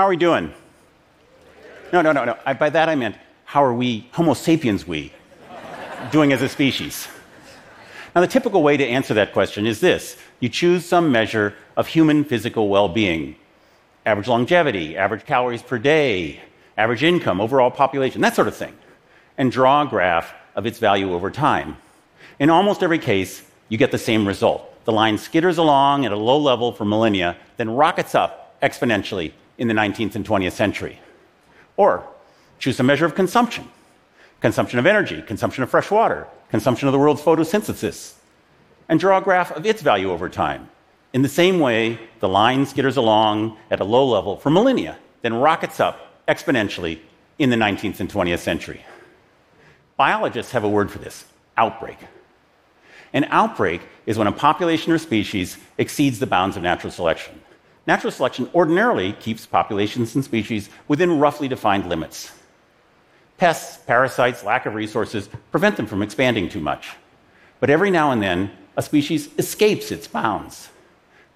How are we doing? No, no, no, no. I, by that I meant, how are we, Homo sapiens we, doing as a species? Now, the typical way to answer that question is this you choose some measure of human physical well being average longevity, average calories per day, average income, overall population, that sort of thing, and draw a graph of its value over time. In almost every case, you get the same result. The line skitters along at a low level for millennia, then rockets up exponentially in the 19th and 20th century. Or choose a measure of consumption consumption of energy, consumption of fresh water, consumption of the world's photosynthesis, and draw a graph of its value over time. In the same way, the line skitters along at a low level for millennia, then rockets up exponentially in the 19th and 20th century. Biologists have a word for this outbreak. An outbreak is when a population or species exceeds the bounds of natural selection. Natural selection ordinarily keeps populations and species within roughly defined limits. Pests, parasites, lack of resources prevent them from expanding too much. But every now and then, a species escapes its bounds.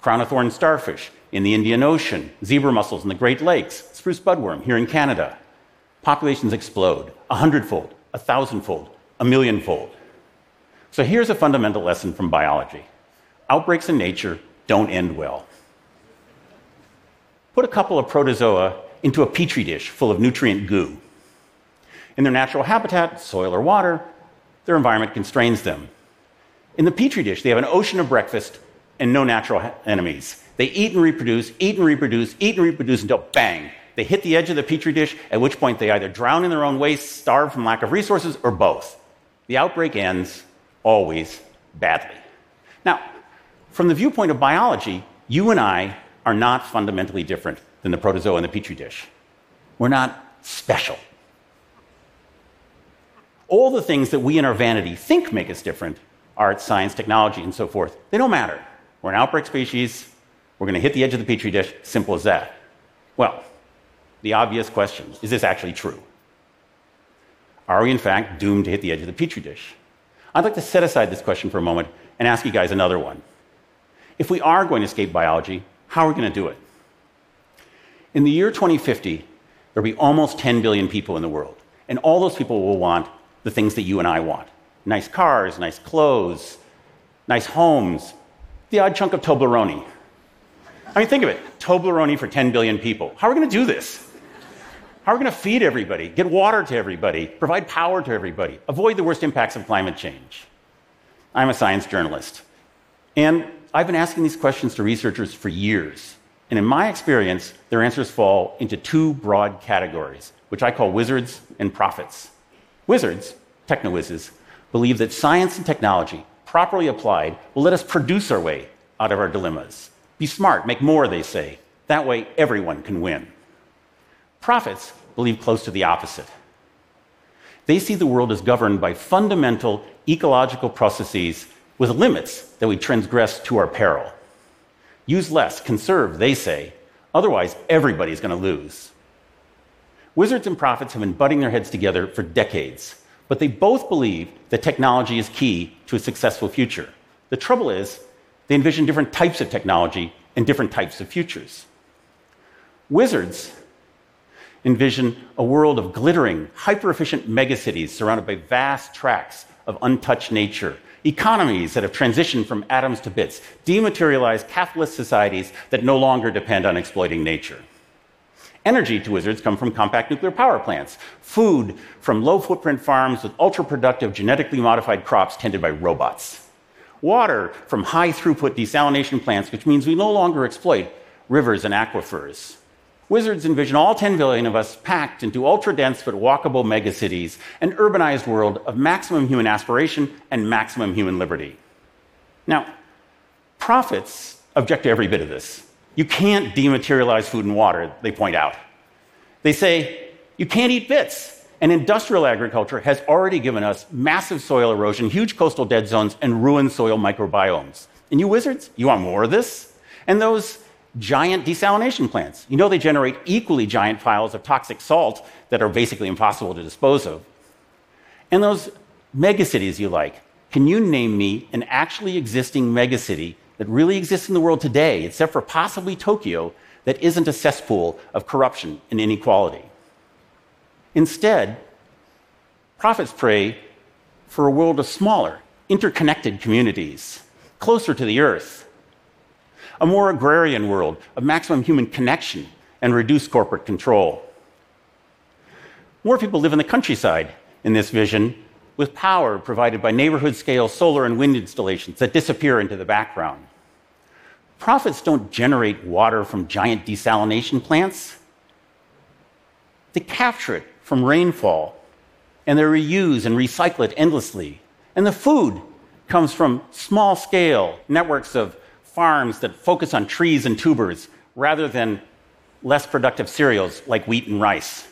Crown of thorn starfish in the Indian Ocean, zebra mussels in the Great Lakes, spruce budworm here in Canada. Populations explode a hundredfold, a thousandfold, a millionfold. So here's a fundamental lesson from biology outbreaks in nature don't end well. Put a couple of protozoa into a petri dish full of nutrient goo. In their natural habitat, soil or water, their environment constrains them. In the petri dish, they have an ocean of breakfast and no natural enemies. They eat and reproduce, eat and reproduce, eat and reproduce until bang, they hit the edge of the petri dish, at which point they either drown in their own waste, starve from lack of resources, or both. The outbreak ends always badly. Now, from the viewpoint of biology, you and I are not fundamentally different than the protozoa in the petri dish. We're not special. All the things that we in our vanity think make us different art, science, technology, and so forth they don't matter. We're an outbreak species. We're going to hit the edge of the petri dish. Simple as that. Well, the obvious question is this actually true? Are we, in fact, doomed to hit the edge of the petri dish? I'd like to set aside this question for a moment and ask you guys another one. If we are going to escape biology, how are we going to do it? In the year 2050, there'll be almost 10 billion people in the world, and all those people will want the things that you and I want nice cars, nice clothes, nice homes, the odd chunk of Toblerone. I mean, think of it Toblerone for 10 billion people. How are we going to do this? How are we going to feed everybody, get water to everybody, provide power to everybody, avoid the worst impacts of climate change? I'm a science journalist. And I've been asking these questions to researchers for years. And in my experience, their answers fall into two broad categories, which I call wizards and prophets. Wizards, techno whizzes, believe that science and technology, properly applied, will let us produce our way out of our dilemmas. Be smart, make more, they say. That way, everyone can win. Prophets believe close to the opposite. They see the world as governed by fundamental ecological processes with limits that we transgress to our peril. Use less, conserve, they say. Otherwise, everybody's going to lose. Wizards and prophets have been butting their heads together for decades, but they both believe that technology is key to a successful future. The trouble is, they envision different types of technology and different types of futures. Wizards envision a world of glittering, hyper efficient megacities surrounded by vast tracts of untouched nature, economies that have transitioned from atoms to bits, dematerialized capitalist societies that no longer depend on exploiting nature. Energy to wizards come from compact nuclear power plants, food from low footprint farms with ultra productive genetically modified crops tended by robots, water from high throughput desalination plants, which means we no longer exploit rivers and aquifers. Wizards envision all 10 billion of us packed into ultra dense but walkable megacities, an urbanized world of maximum human aspiration and maximum human liberty. Now, prophets object to every bit of this. You can't dematerialize food and water, they point out. They say, you can't eat bits. And industrial agriculture has already given us massive soil erosion, huge coastal dead zones, and ruined soil microbiomes. And you wizards, you want more of this? And those giant desalination plants. You know they generate equally giant piles of toxic salt that are basically impossible to dispose of. And those megacities you like, can you name me an actually existing megacity that really exists in the world today, except for possibly Tokyo, that isn't a cesspool of corruption and inequality. Instead, prophets pray for a world of smaller, interconnected communities, closer to the earth, a more agrarian world of maximum human connection and reduced corporate control. More people live in the countryside in this vision, with power provided by neighborhood scale solar and wind installations that disappear into the background. Prophets don't generate water from giant desalination plants, they capture it from rainfall and they reuse and recycle it endlessly. And the food comes from small scale networks of farms that focus on trees and tubers rather than less productive cereals like wheat and rice.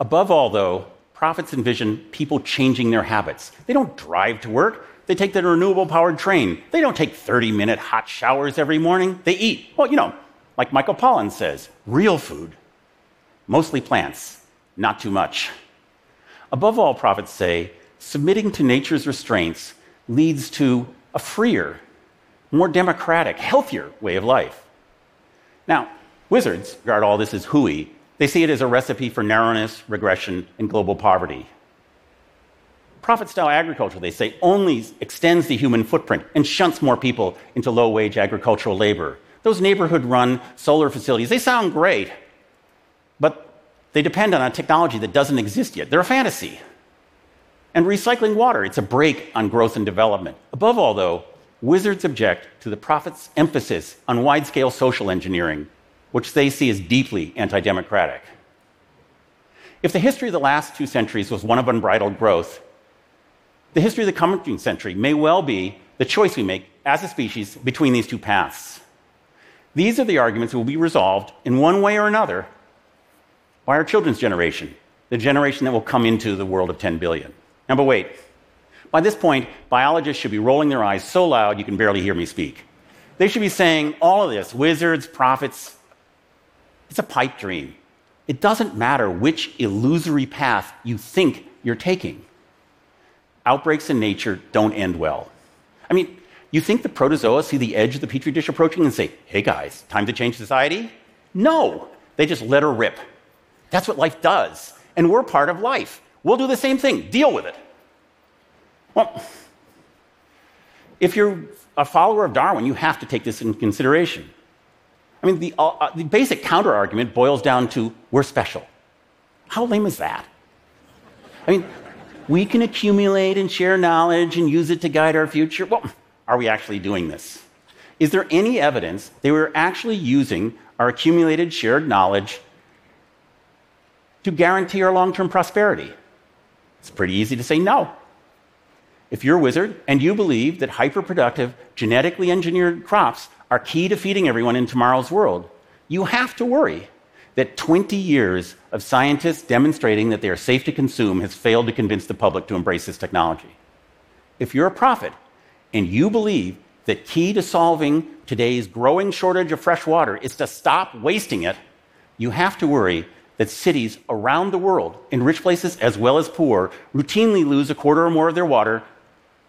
Above all, though, prophets envision people changing their habits. They don't drive to work, they take the renewable powered train. They don't take 30 minute hot showers every morning. They eat, well, you know, like Michael Pollan says, real food, mostly plants, not too much. Above all, prophets say, submitting to nature's restraints leads to a freer, more democratic, healthier way of life. Now, wizards regard all this as hooey. They see it as a recipe for narrowness, regression, and global poverty. Prophet style agriculture, they say, only extends the human footprint and shunts more people into low wage agricultural labor. Those neighborhood run solar facilities, they sound great, but they depend on a technology that doesn't exist yet. They're a fantasy. And recycling water, it's a brake on growth and development. Above all, though, wizards object to the prophet's emphasis on wide scale social engineering, which they see as deeply anti democratic. If the history of the last two centuries was one of unbridled growth, the history of the coming century may well be the choice we make as a species between these two paths. These are the arguments that will be resolved in one way or another by our children's generation, the generation that will come into the world of 10 billion. Now, but wait. By this point, biologists should be rolling their eyes so loud you can barely hear me speak. They should be saying all of this wizards, prophets, it's a pipe dream. It doesn't matter which illusory path you think you're taking outbreaks in nature don't end well. I mean, you think the protozoa see the edge of the petri dish approaching and say, hey guys, time to change society? No, they just let her rip. That's what life does. And we're part of life. We'll do the same thing, deal with it. Well, if you're a follower of Darwin, you have to take this into consideration. I mean, the, uh, uh the basic counter argument boils down to we're special. How lame is that? I mean, we can accumulate and share knowledge and use it to guide our future. Well, are we actually doing this? Is there any evidence that we're actually using our accumulated shared knowledge to guarantee our long term prosperity? It's pretty easy to say no. If you're a wizard and you believe that hyperproductive, genetically engineered crops are key to feeding everyone in tomorrow's world, you have to worry that 20 years of scientists demonstrating that they are safe to consume has failed to convince the public to embrace this technology. If you're a prophet and you believe that key to solving today's growing shortage of fresh water is to stop wasting it, you have to worry that cities around the world, in rich places as well as poor, routinely lose a quarter or more of their water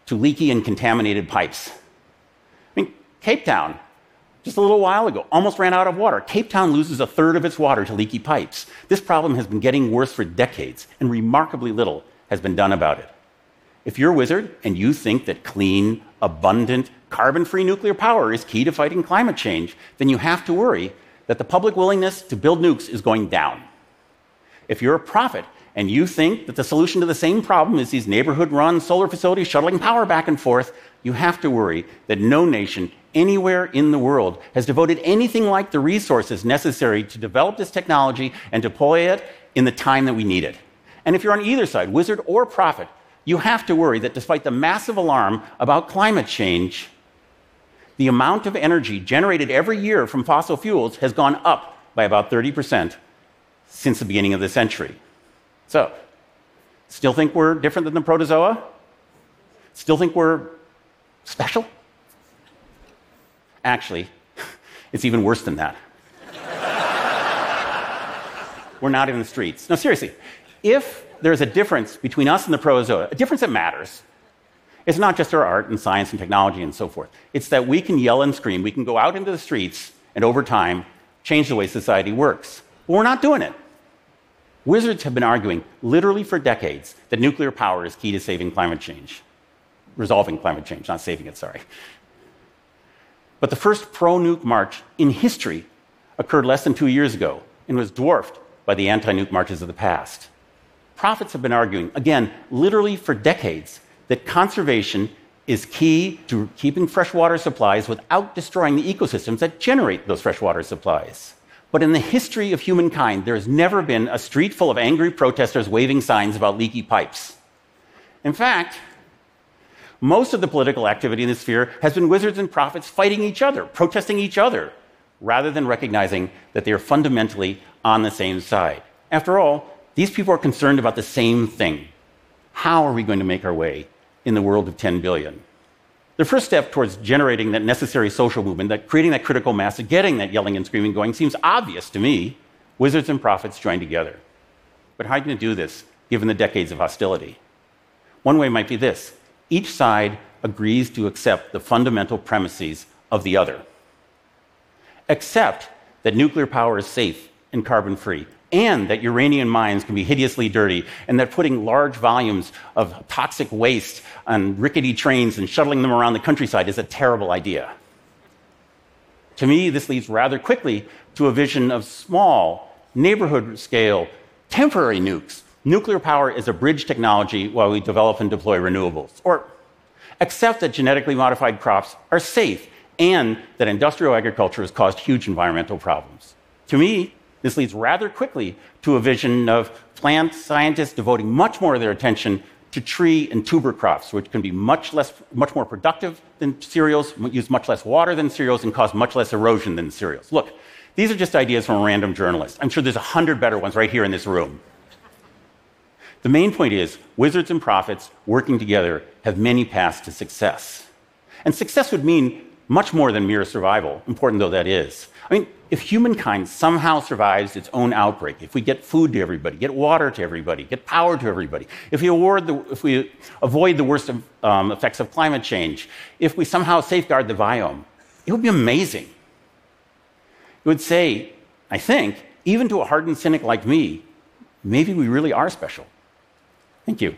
to leaky and contaminated pipes. I mean, Cape Town just a little while ago, almost ran out of water. Cape Town loses a third of its water to leaky pipes. This problem has been getting worse for decades, and remarkably little has been done about it. If you're a wizard and you think that clean, abundant, carbon free nuclear power is key to fighting climate change, then you have to worry that the public willingness to build nukes is going down. If you're a prophet and you think that the solution to the same problem is these neighborhood run solar facilities shuttling power back and forth, you have to worry that no nation anywhere in the world has devoted anything like the resources necessary to develop this technology and deploy it in the time that we need it. And if you're on either side, wizard or prophet, you have to worry that despite the massive alarm about climate change, the amount of energy generated every year from fossil fuels has gone up by about 30% since the beginning of the century. So, still think we're different than the protozoa? Still think we're special? Actually, it's even worse than that. We're not in the streets. No, seriously, if there's a difference between us and the protozoa, a difference that matters, it's not just our art and science and technology and so forth. It's that we can yell and scream, we can go out into the streets and over time change the way society works. We're not doing it. Wizards have been arguing, literally for decades, that nuclear power is key to saving climate change. Resolving climate change, not saving it, sorry. But the first pro nuke march in history occurred less than two years ago and was dwarfed by the anti nuke marches of the past. Prophets have been arguing, again, literally for decades, that conservation is key to keeping freshwater supplies without destroying the ecosystems that generate those freshwater supplies. But in the history of humankind, there has never been a street full of angry protesters waving signs about leaky pipes. In fact, most of the political activity in this sphere has been wizards and prophets fighting each other, protesting each other, rather than recognizing that they are fundamentally on the same side. After all, these people are concerned about the same thing. How are we going to make our way in the world of 10 billion? The first step towards generating that necessary social movement, that creating that critical mass, getting that yelling and screaming going, seems obvious to me. Wizards and prophets join together. But how are you going to do this, given the decades of hostility? One way might be this each side agrees to accept the fundamental premises of the other. Accept that nuclear power is safe and carbon free, and that uranium mines can be hideously dirty, and that putting large volumes of toxic waste on rickety trains and shuttling them around the countryside is a terrible idea. To me, this leads rather quickly to a vision of small, neighborhood scale, temporary nukes nuclear power is a bridge technology while we develop and deploy renewables. Or accept that genetically modified crops are safe and that industrial agriculture has caused huge environmental problems. To me, this leads rather quickly to a vision of plant scientists devoting much more of their attention to tree and tuber crops, which can be much, less, much more productive than cereals, use much less water than cereals, and cause much less erosion than cereals. Look, these are just ideas from a random journalist. I'm sure there's a hundred better ones right here in this room. The main point is wizards and prophets working together have many paths to success. And success would mean much more than mere survival, important though that is. I mean, if humankind somehow survives its own outbreak, if we get food to everybody, get water to everybody, get power to everybody, if we, the, if we avoid the worst of, um, effects of climate change, if we somehow safeguard the biome, it would be amazing. It would say, I think, even to a hardened cynic like me, maybe we really are special. Thank you.